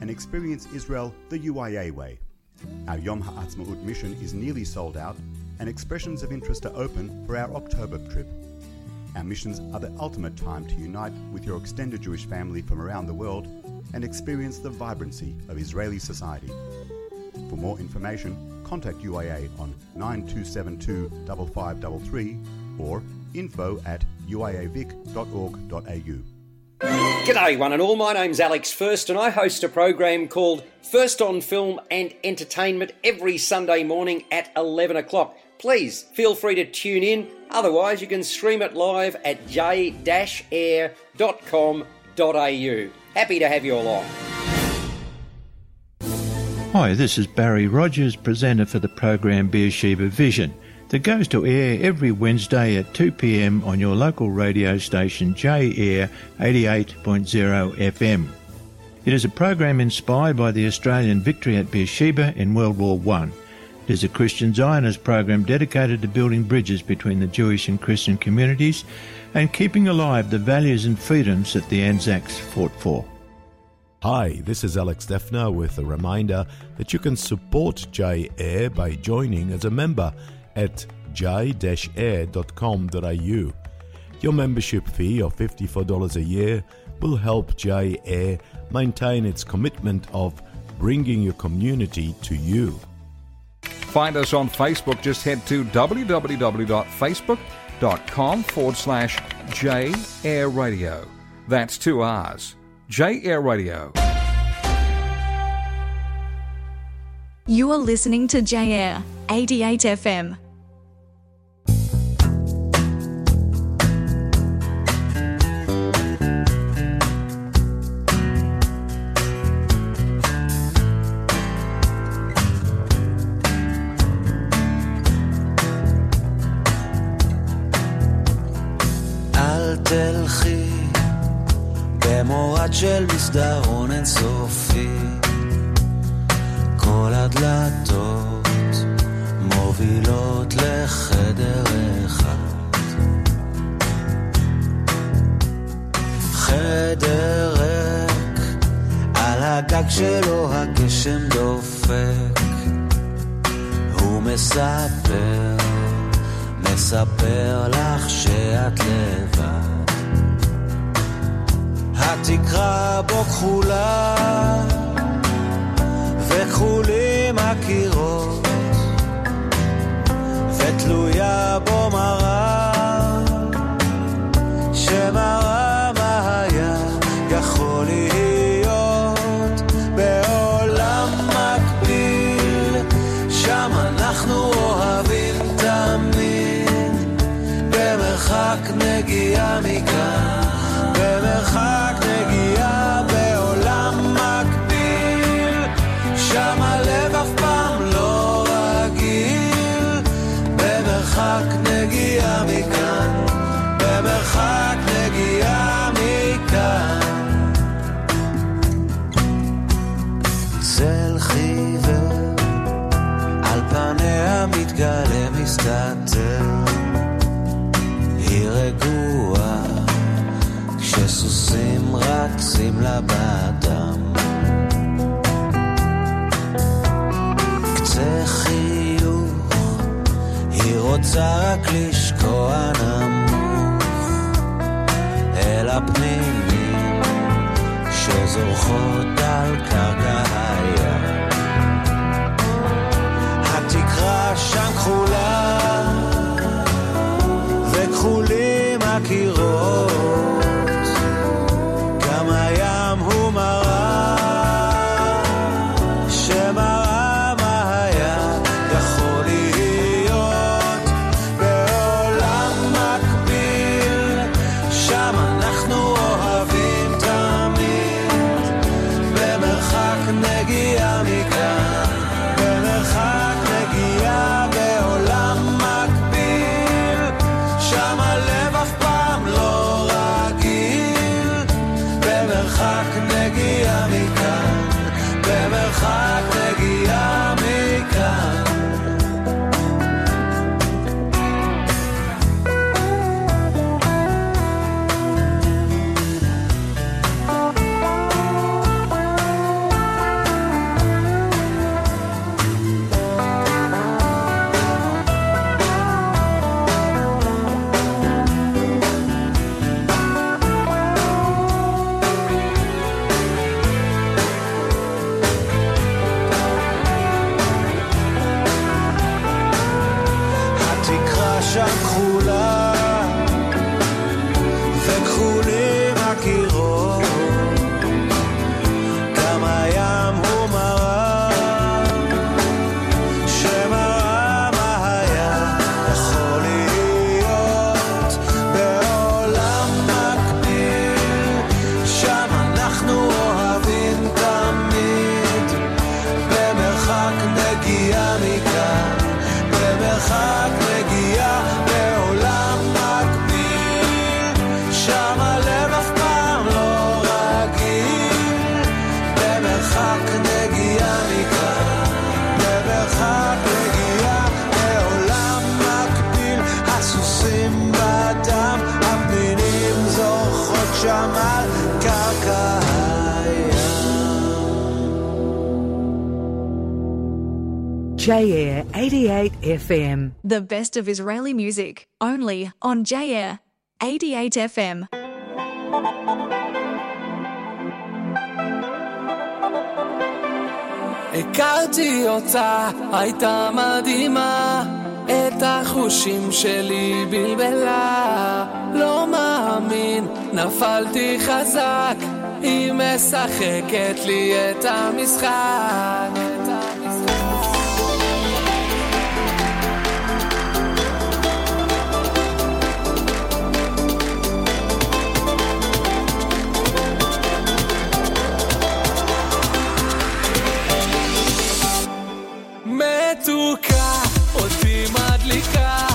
and experience Israel the UIA way. Our Yom Ha'atzmaut mission is nearly sold out, and expressions of interest are open for our October trip. Our missions are the ultimate time to unite with your extended Jewish family from around the world and experience the vibrancy of Israeli society. For more information, contact UIA on 9272 5533 or info at uiavic.org.au. G'day, one and all. My name's Alex First, and I host a program called First on Film and Entertainment every Sunday morning at 11 o'clock. Please feel free to tune in. Otherwise, you can stream it live at j-air.com.au. Happy to have you along. Hi, this is Barry Rogers, presenter for the program Beersheba Vision that goes to air every Wednesday at 2 pm on your local radio station J Air 88.0 FM. It is a program inspired by the Australian victory at Beersheba in World War I. It is a Christian Zionist program dedicated to building bridges between the Jewish and Christian communities and keeping alive the values and freedoms that the Anzacs fought for. Hi, this is Alex Defner with a reminder that you can support J Air by joining as a member at j-air.com.au. Your membership fee of $54 a year will help J Air maintain its commitment of bringing your community to you. Find us on Facebook. Just head to www.facebook.com forward slash J Air Radio. That's two R's. J Air Radio. You are listening to J Air 88 FM. תלכי. במורד של מסדרון אינסופי. כל הדלתות מובילות לחדר אחד. חדר ריק על הגג שלו הגשם דופק. הוא מספר מספר לך שאת לבד. התקרה בו כחולה, וכחולים הקירות, ותלויה בו מראה, שמראה כשסוסים רצים לה באדם. קצה חיוך היא רוצה רק לשקוע נמוך. אל הפנינים שזורחות על קרקע הים. התקרה שם כחולה J-Air 88 FM. The best of Israeli music, only on J-Air 88 FM. הכרתי אותה, הייתה מדהימה, את החושים שלי בלבלה. לא מאמין, נפלתי חזק, היא משחקת לי את המשחק. מתוקה, אותי מדליקה.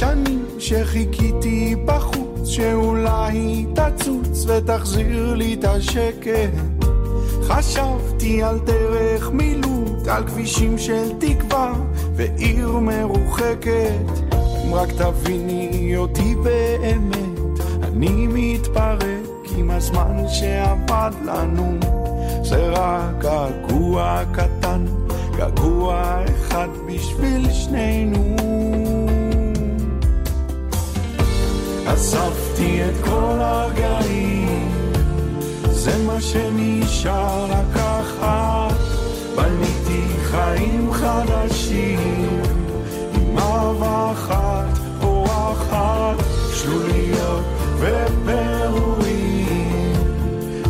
שנים שחיכיתי בחוץ, שאולי תצוץ ותחזיר לי את השקט. חשבתי על דרך מילוט, על כבישים של תקווה ועיר מרוחקת. אם רק תביני אותי באמת, אני מתפרק עם הזמן שעבד לנו. זה רק געגוע קטן, געגוע אחד בשביל שנינו. אספתי את כל הרגעים, זה מה שנשאר לקחת. בניתי חיים חדשים, עם אהבה אחת, פורחת, שלוליות ופירורים.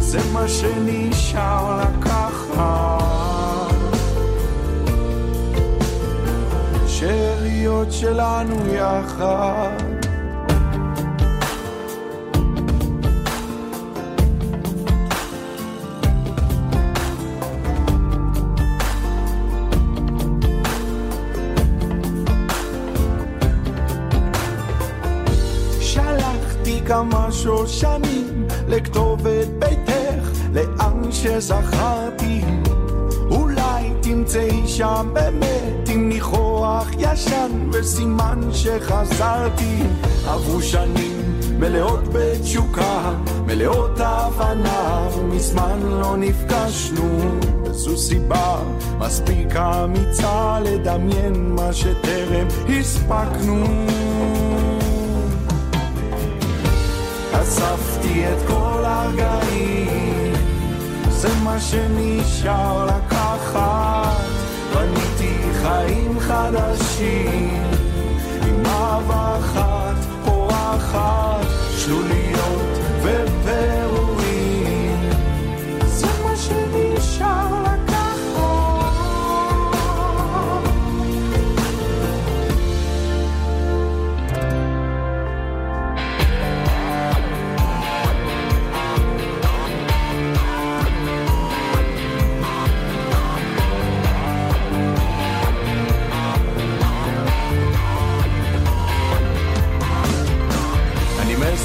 זה מה שנשאר לקחת. שאריות שלנו יחד. כמה שושנים לכתובת ביתך, לאן שזכרתי. אולי תמצאי שם באמת עם ניחוח ישן וסימן שחזרתי. עברו שנים מלאות בתשוקה, מלאות הבנה, ומזמן לא נפגשנו. וזו סיבה מספיק אמיצה לדמיין מה שטרם הספקנו. אספתי את כל הרגעים, זה מה שנשאר לקחת. בניתי חיים חדשים, עם אהבה אחת פורחת, שלוליות ופירורים.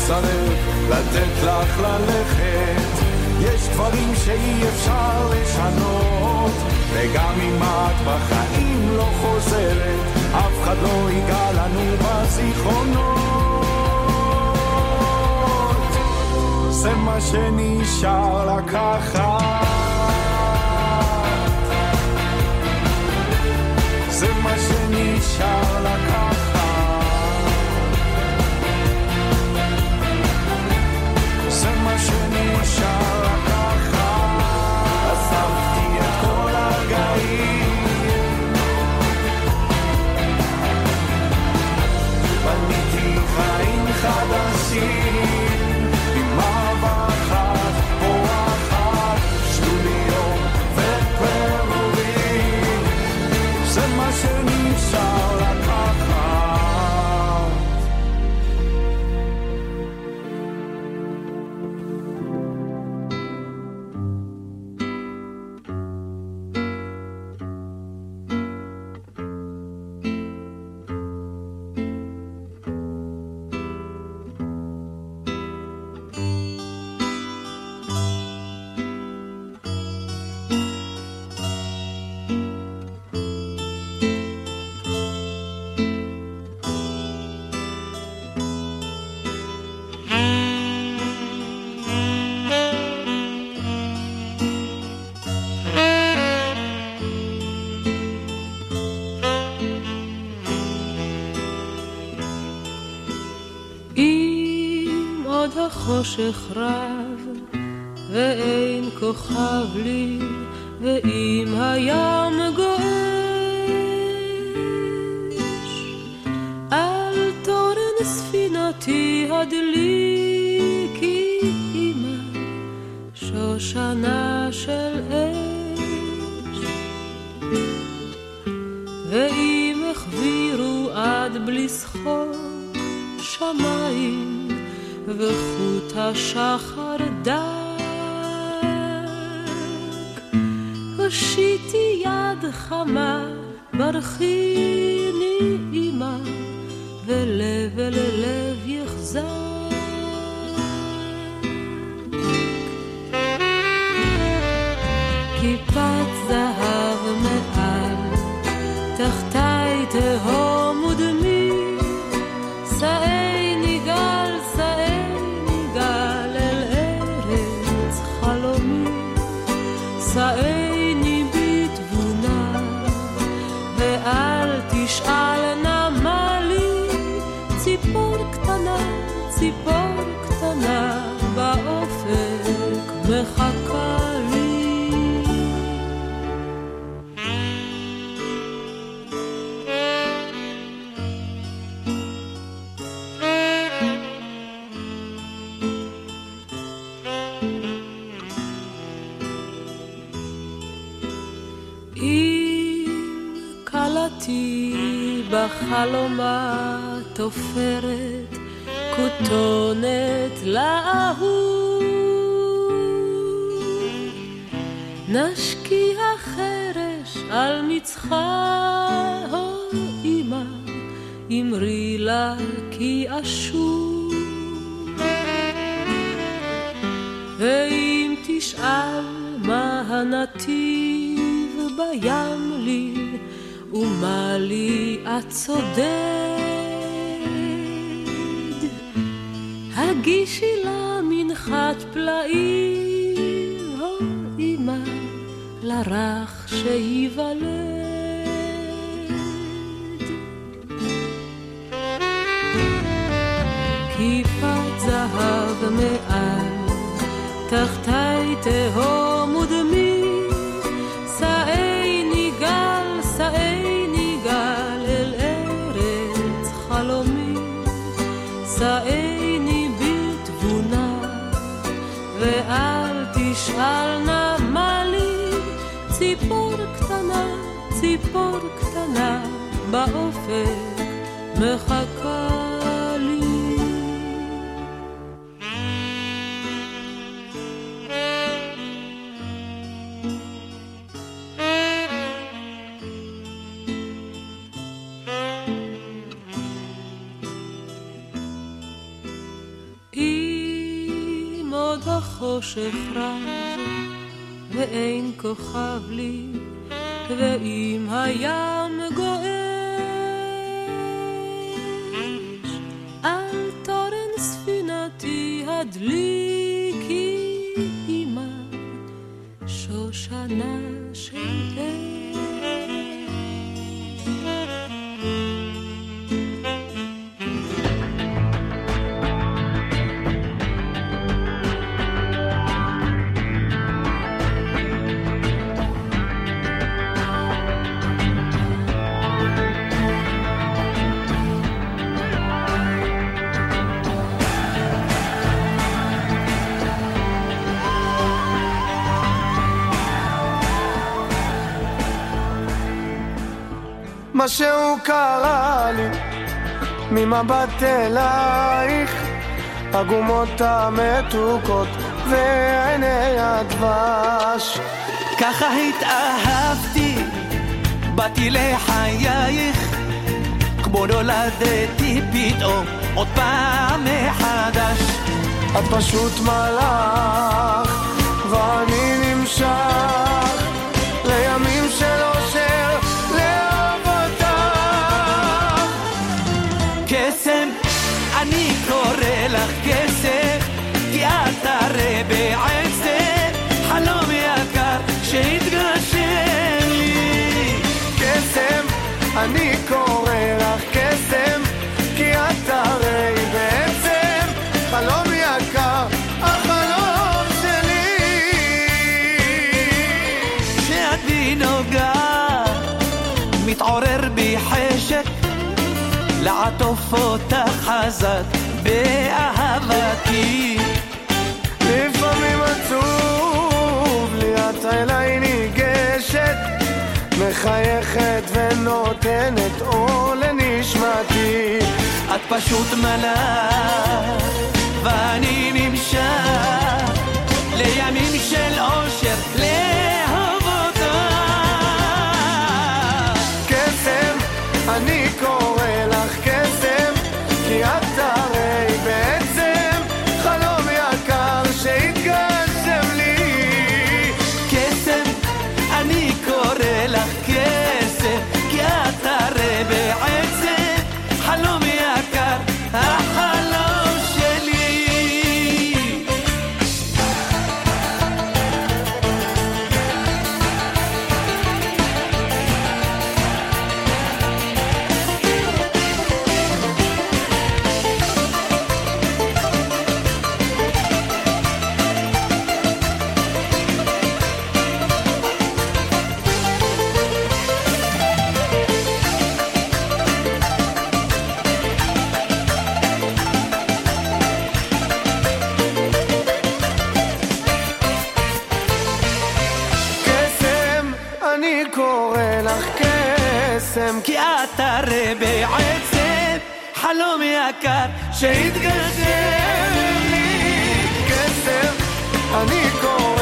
מסרב לתת לך ללכת. יש דברים שאי אפשר לשנות וגם אם את בחיים לא חוזרת אף אחד לא ייגע לנו בזיכרונות. זה מה שנשאר לקחת. זה מה שנשאר לקחת עוד החושך רב, ואין כוכב לי, ואם הים גועש, על תורן ספינתי הדליקי עמה שושנה של אש. ואם החבירו עד בלי שחוק שמיים וחוט השחר דק, הושיטי יד חמה, ברכיני עמה, ולב אל לב יחזק. בחלומה תופרת כותונת לאהוב נשקיע חרש על מצחה, הו אמא, אמרי לה כי אשוב. ואם תשאל מה הנתיב בים לי, ומה לי את צודד, הגישי לה מנחת פלאים, הו אמא, לרך שייוולד. כיפת זהב מעל, תחתי תהום קטנה, באופק מחכה לי. אם עוד החושך רב ואין כוכב לי, ואם הים ממבט אלייך הגומות המתוקות ועיני הדבש ככה התאהבתי, באתי לחייך, כמו נולדתי פתאום, עוד פעם מחדש. את פשוט מלאך ואני נמשך לעטוף אותך חזק באהבתי. לפעמים עצוב לי את אליי ניגשת מחייכת ונותנת אור לנשמתי את פשוט מלאך, ואני נמשך לימים חלום יקר שהתגשם לי. קסם, אני קורא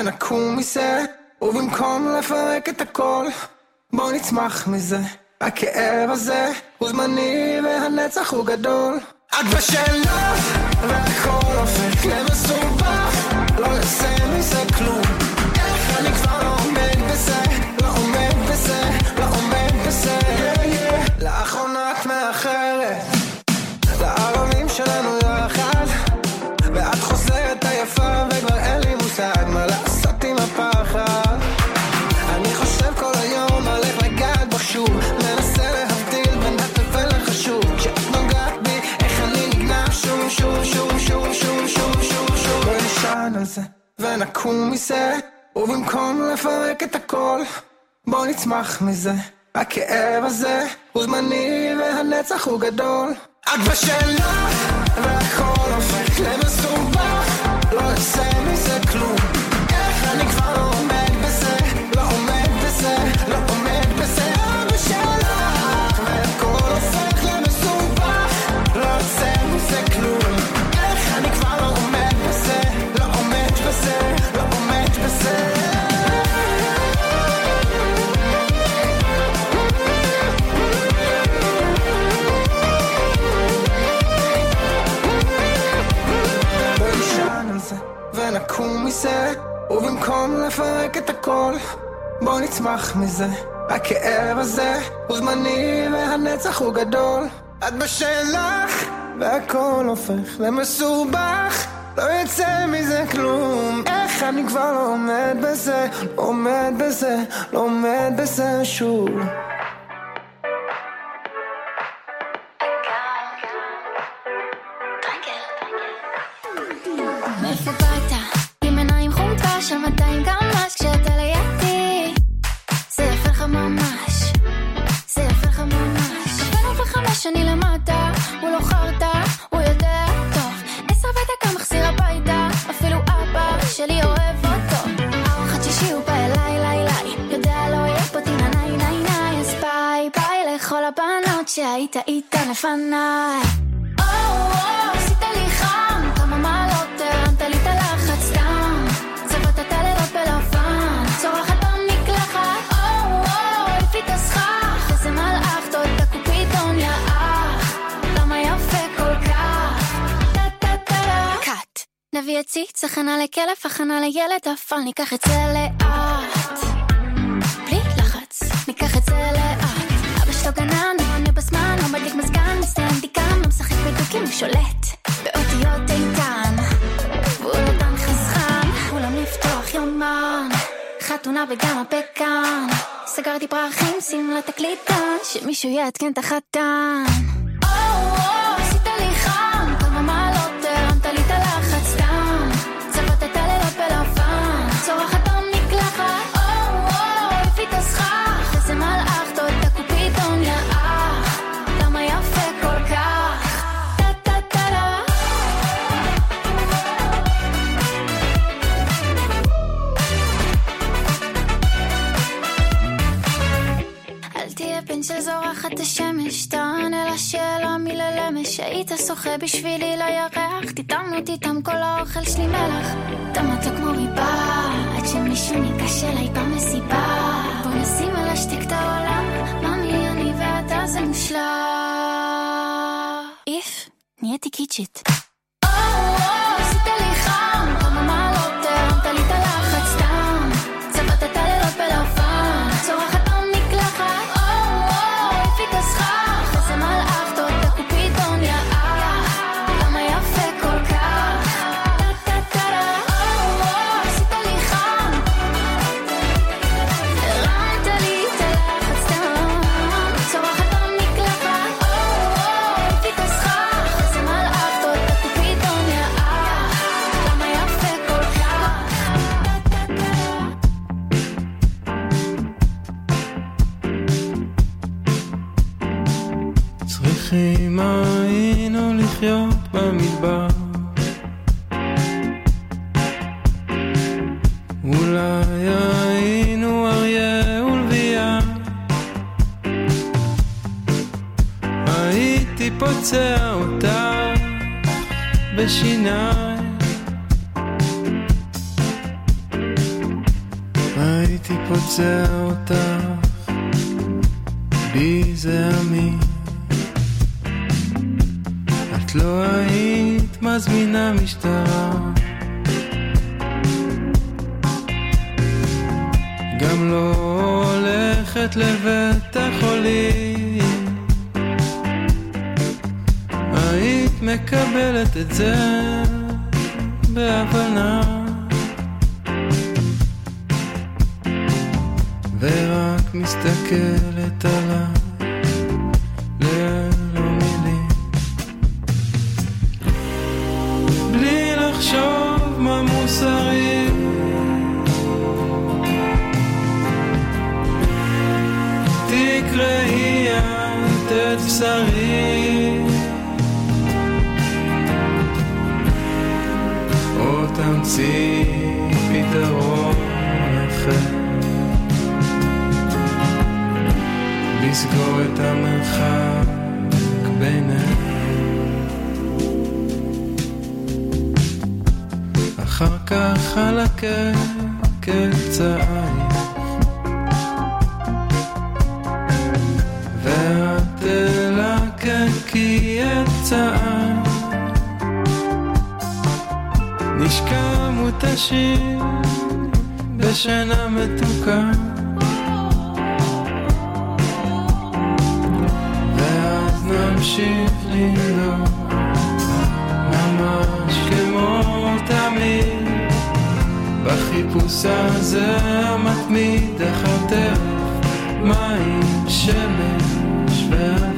ונקום מזה ובמקום לפרק את הכל בוא נצמח מזה. הכאב הזה הוא זמני והנצח הוא גדול. את בשאלות והכל הופך למסובך לא יוצא מזה כלום ונקום מזה ובמקום לפרק את הכל בוא נצמח מזה. הכאב הזה הוא זמני והנצח הוא גדול. את בשאלה והכל הופך למסובך לא יוצא מזה כלום מזה? הכאב הזה הוא זמני והנצח הוא גדול. את בשלך והכל הופך למסובך. לא יצא מזה כלום. איך אני כבר לא עומד בזה? לא עומד בזה לא עומד בזה שוב שהיית איתן לפניי. או, את את את נביא עציץ, הכנה לכלב, הכנה לילד, אבל ניקח את זה לאט. בלי לחץ, ניקח את זה לאט. אבא שלו גנן, מדליק מזגן, מסיים בדיקה, לא משחק בדוקים, שולט. באותיות איתן. והוא נתן חסכן, כולם לפתוח יומן. חתונה וגם הפקן סגרתי פרחים, שים לתקליטה שמישהו יעדכן את החתן לשאלה מי ללמש. היית שוחה בשבילי לירח, תטעם אותי תם כל האוכל שלי מלח. אתה מתוק כמו ריבה, עד שמישהו ניגש אליי במסיבה. בוא נשים על השתיק את העולם, ממי אני ואתה זה מושלם. איף, נהייתי קיצ'ית. בשיניים הייתי פוצע אותך? בי זה עמי את לא היית מזמינה משטרה. גם לא הולכת לבית החולים מקבלת את זה בהבנה. ורק מסתכלת עליי המתמיד איך הטרף מים, שמש ואוויר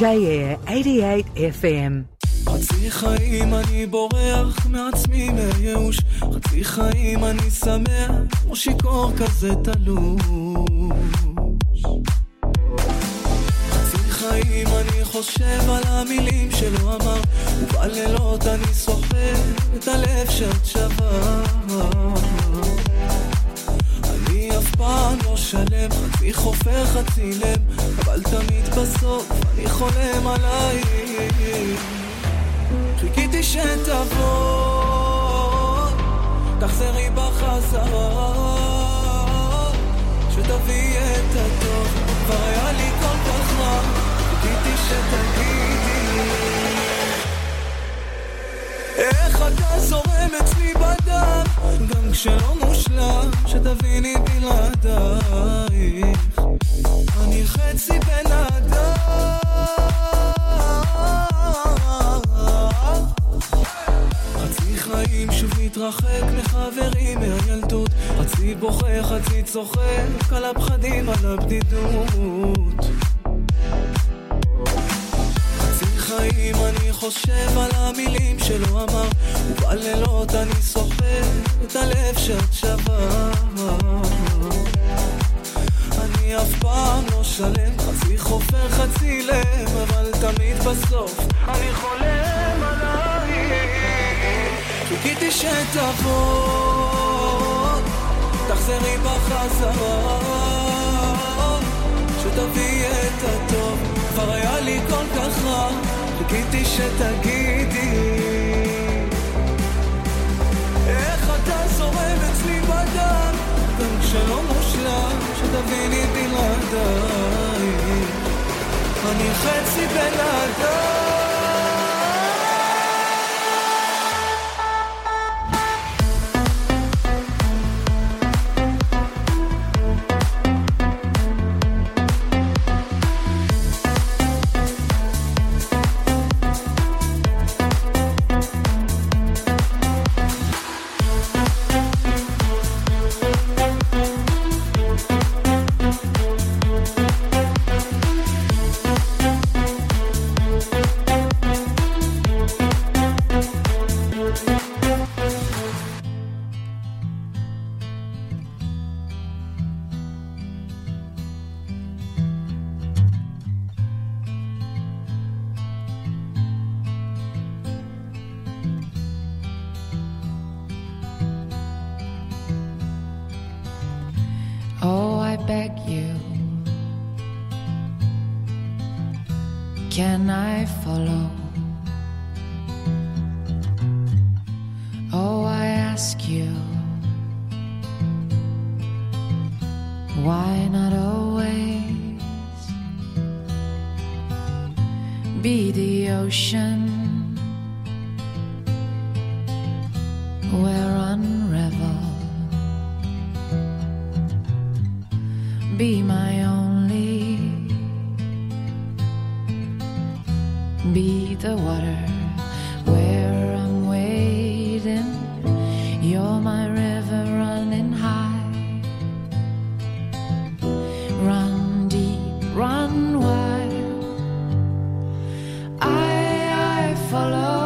J-Air 88 FM. חצי חיים אני בורח מעצמי מייאוש חצי חיים אני שמח כמו שיכור כזה תלוש. חצי חיים אני חושב על המילים שלא אמר ובלילות אני סוחב את הלב שאת אף פעם לא שלם, חצי חופר חצי לב, אבל תמיד בסוף אני חולם עלייך. חיכיתי שתבוא, תחזרי בחזרה, שתביאי את הטוב, כבר היה לי כל כך רע, חיכיתי שתגידי. איך אתה זורם אצלי בדם, גם כשלא מושלם, שתביני בלעדייך. אני חצי בן אדם. חצי חיים שוב מתרחק מחברים מהילדות, חצי בוכה, חצי צוחק על הפחדים, על הבדידות. חצי חיים אני חושב על המילים שלא אמר ובלילות אני סוחב את הלב שאת שווה. אני אף פעם לא שלם, חצי חופר חצי לב, אבל תמיד בסוף אני חולם עלייך. חיכיתי שתבוא, תחזרי בחזרה, שתביאי את הטוב, כבר היה לי כל כך רע, חיכיתי שתגידי איך אתה זורם אצלי בדם, גם כשלא מושלם, שתביני בלעדיי. אני חצי בן אדם follow,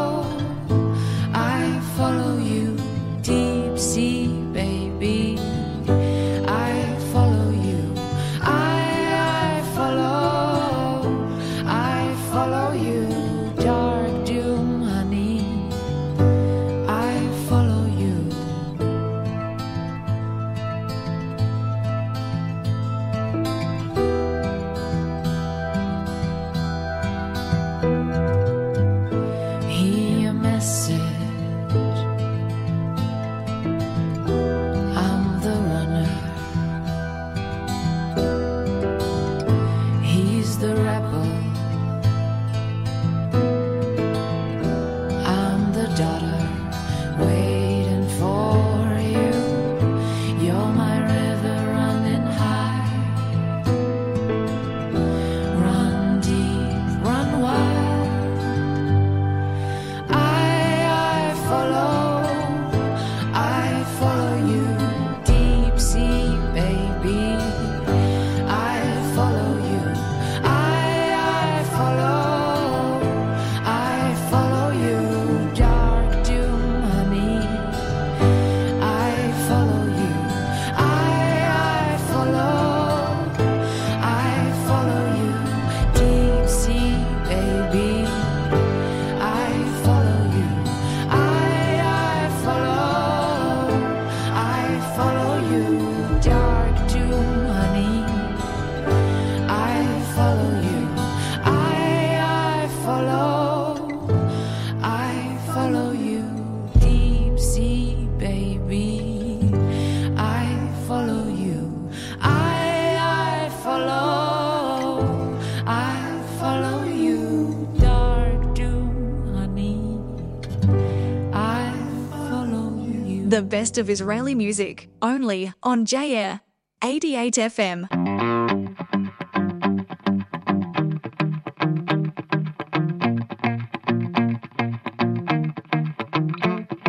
The best of Israeli music, only on J Air 88 FM.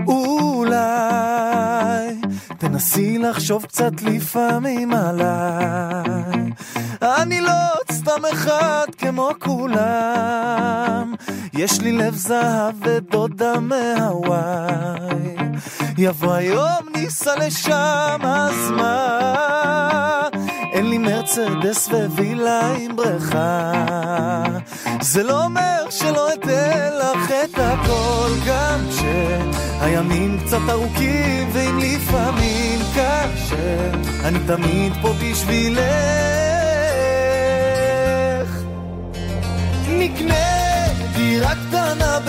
אולי תנסי לחשוב קצת לפעמים עליי. אני לא עוד סתם אחד כמו כולם. יש לי לב זהב ודודה מהוואי יבוא היום ניסע לשם, אז מה? אין לי מרצדס ווילה עם בריכה. זה לא אומר שלא אתן לך את הכל, גם כשהימים קצת ארוכים, ואם לפעמים קשה, אני תמיד פה בשבילך. נקנה דירה קטנה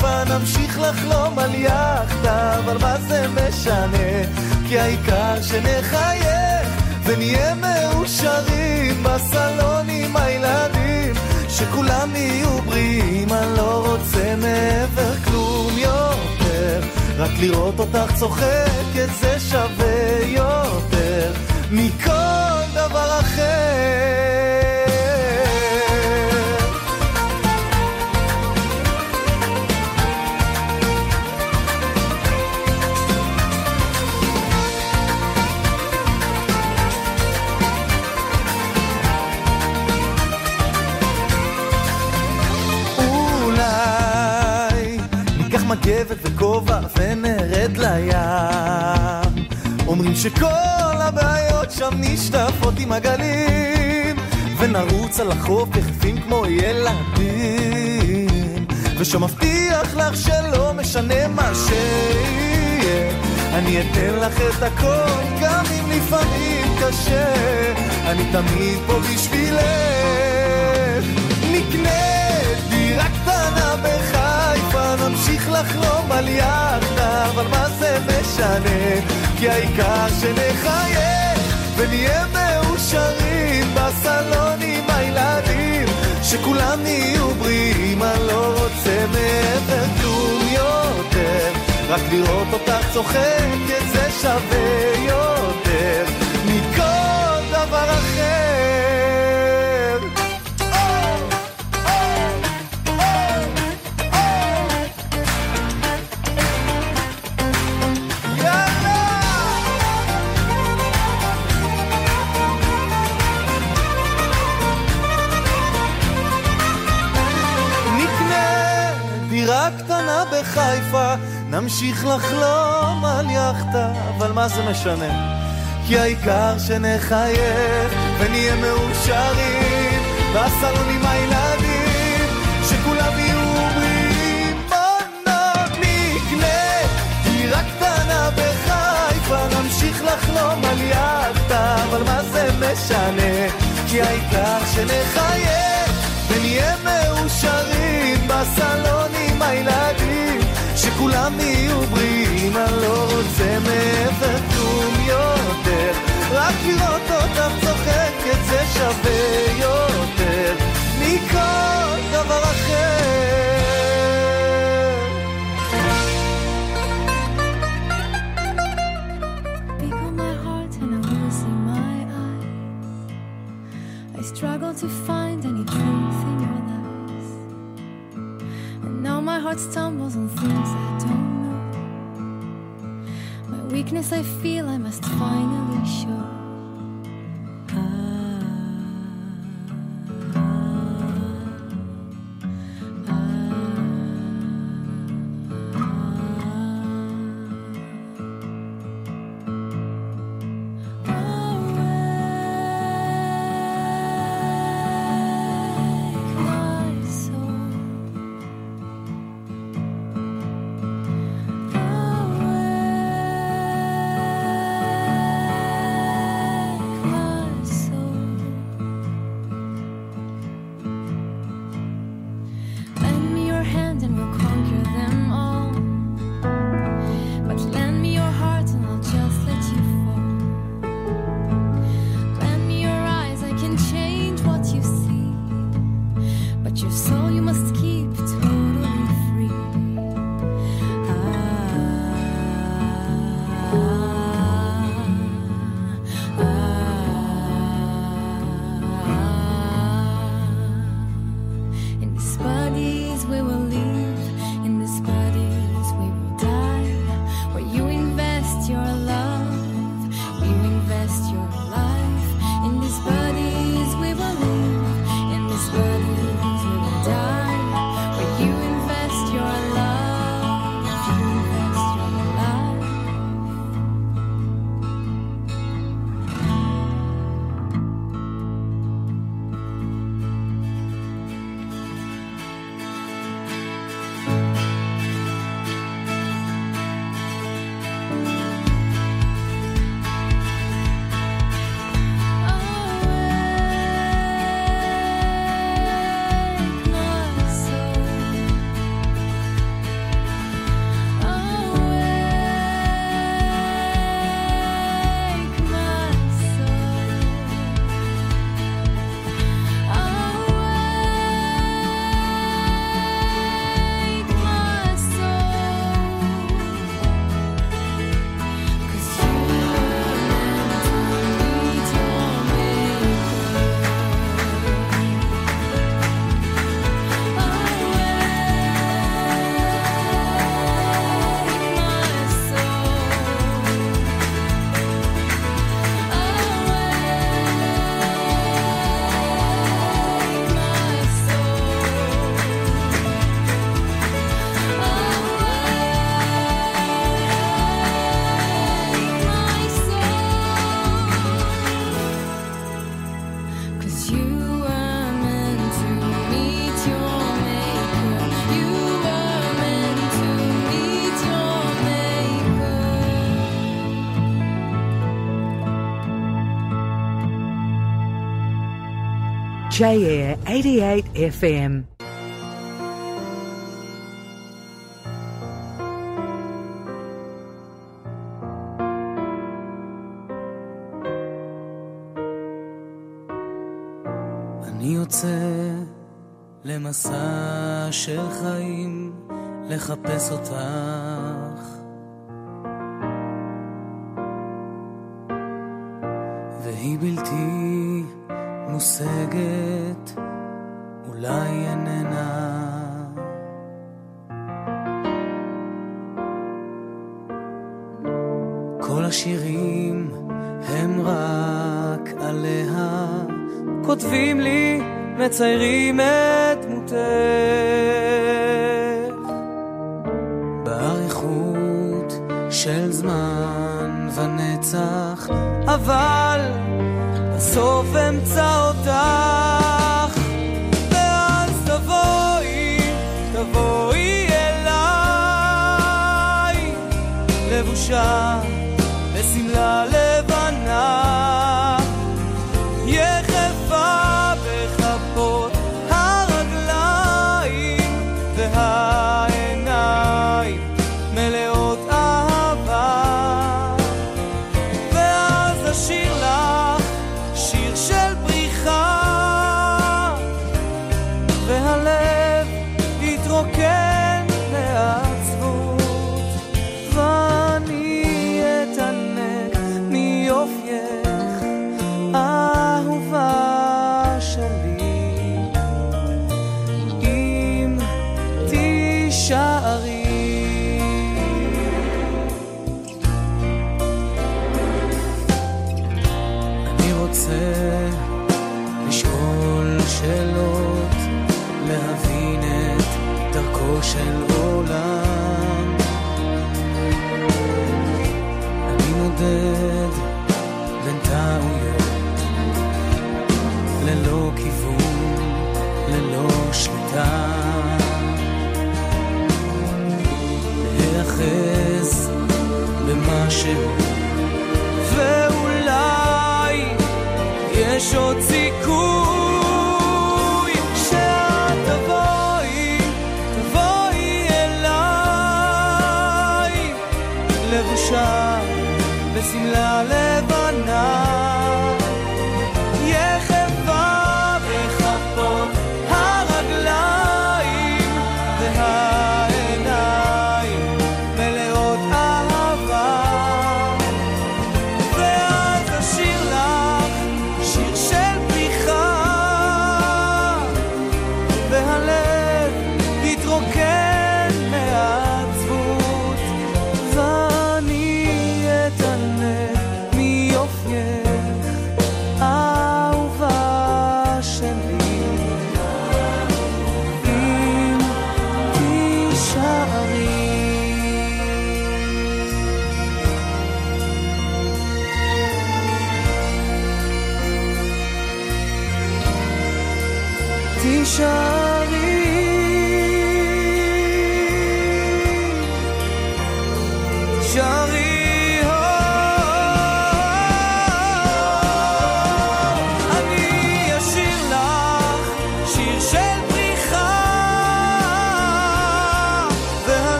בחיפה, נמשיך לחלום על יאכטה, אבל מה זה משנה? כי העיקר שנחייך ונהיה מאושרים בסלון עם הילדים, שכולם יהיו בריאים, אני לא רוצה מעבר כלום יותר, רק לראות אותך צוחקת זה שווה יותר מכל דבר אחר. מגבת וכובע ונרד לים. אומרים שכל הבעיות שם נשטפות עם הגלים ונרוץ על החוף יחפים כמו ילדים. ושם מבטיח לך שלא משנה מה שיהיה אני אתן לך את הכל גם אם לפעמים קשה. אני תמיד פה בשבילך נמשיך לחלום על יאכטה אבל מה זה משנה? כי העיקר שנחייך ונהיה מאושרים בסלון עם הילדים שכולם יהיו בריאים אני לא רוצה מעבר כלום יותר. רק לראות אותך צוחקת זה שווה יותר בחיפה, נמשיך לחלום על יאכטה, אבל מה זה משנה? כי העיקר שנחייך ונהיה מאושרים, בסלון עם הילדים, שכולם יהיו בריאים. בואנה נקנה דירה קטנה בחיפה, נמשיך לחלום על יאכטה, אבל מה זה משנה? כי העיקר שנחייך ונהיה מאושרים הילדים שכולם יהיו בריאים, אני לא רוצה מעבר כלום יותר רק לראות אותך צוחקת זה שווה יותר מכל דבר אחר Beat on my heart and I lose in my eye. I struggle to find any truth in your lies. And now my heart stumbles on things I don't weakness I feel I must finally show. J Air 88 FM. אני יוצא למסע של חיים לחפש אותך. והיא בלתי מושגת, אולי איננה. כל השירים הם רק עליה, כותבים לי, מציירים את דמותך. באריכות של זמן ונצח, אבל... שערים.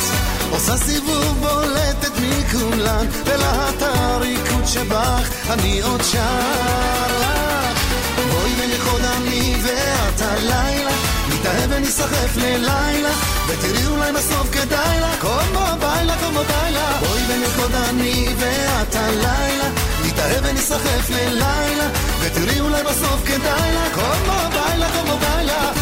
שאת עושה סיבוב בולטת מכולן, בלהט הריקוד שבך אני עוד שר לך. בואי ונרקוד אני ואת הלילה, נתאהב וניסחף ללילה, ותראי אולי בסוף כדאי לה, כמו ביילה, כמו ביילה. בואי ונרקוד אני ואת הלילה, נתאהב וניסחף ללילה, ותראי אולי בסוף כדאי לה, כמו ביילה, כמו ביילה.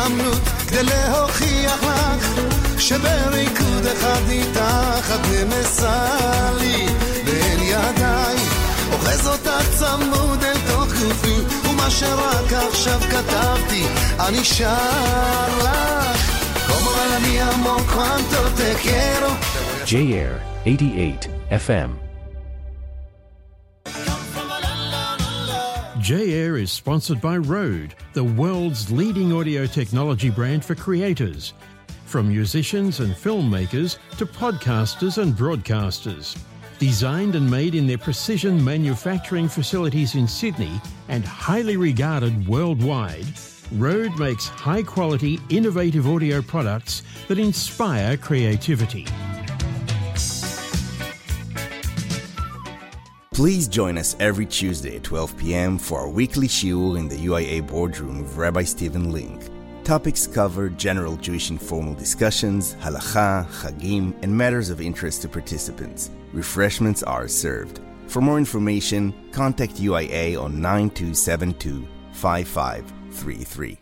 הזדמנות כדי להוכיח לך שבריקוד אחד איתך את נמסה לי בין ידיי אוחז אותך צמוד אל תוך גופי ומה שרק עכשיו כתבתי אני שר לך כמו אני עמוק cuánto te quiero J-Air 88 FM. J-Air is sponsored by Rode, the world's leading audio technology brand for creators. From musicians and filmmakers to podcasters and broadcasters. Designed and made in their precision manufacturing facilities in Sydney and highly regarded worldwide, Rode makes high quality, innovative audio products that inspire creativity. Please join us every Tuesday at 12 p.m. for our weekly shiur in the UIA boardroom with Rabbi Stephen Link. Topics cover general Jewish informal discussions, halacha, chagim, and matters of interest to participants. Refreshments are served. For more information, contact UIA on 9272 5533.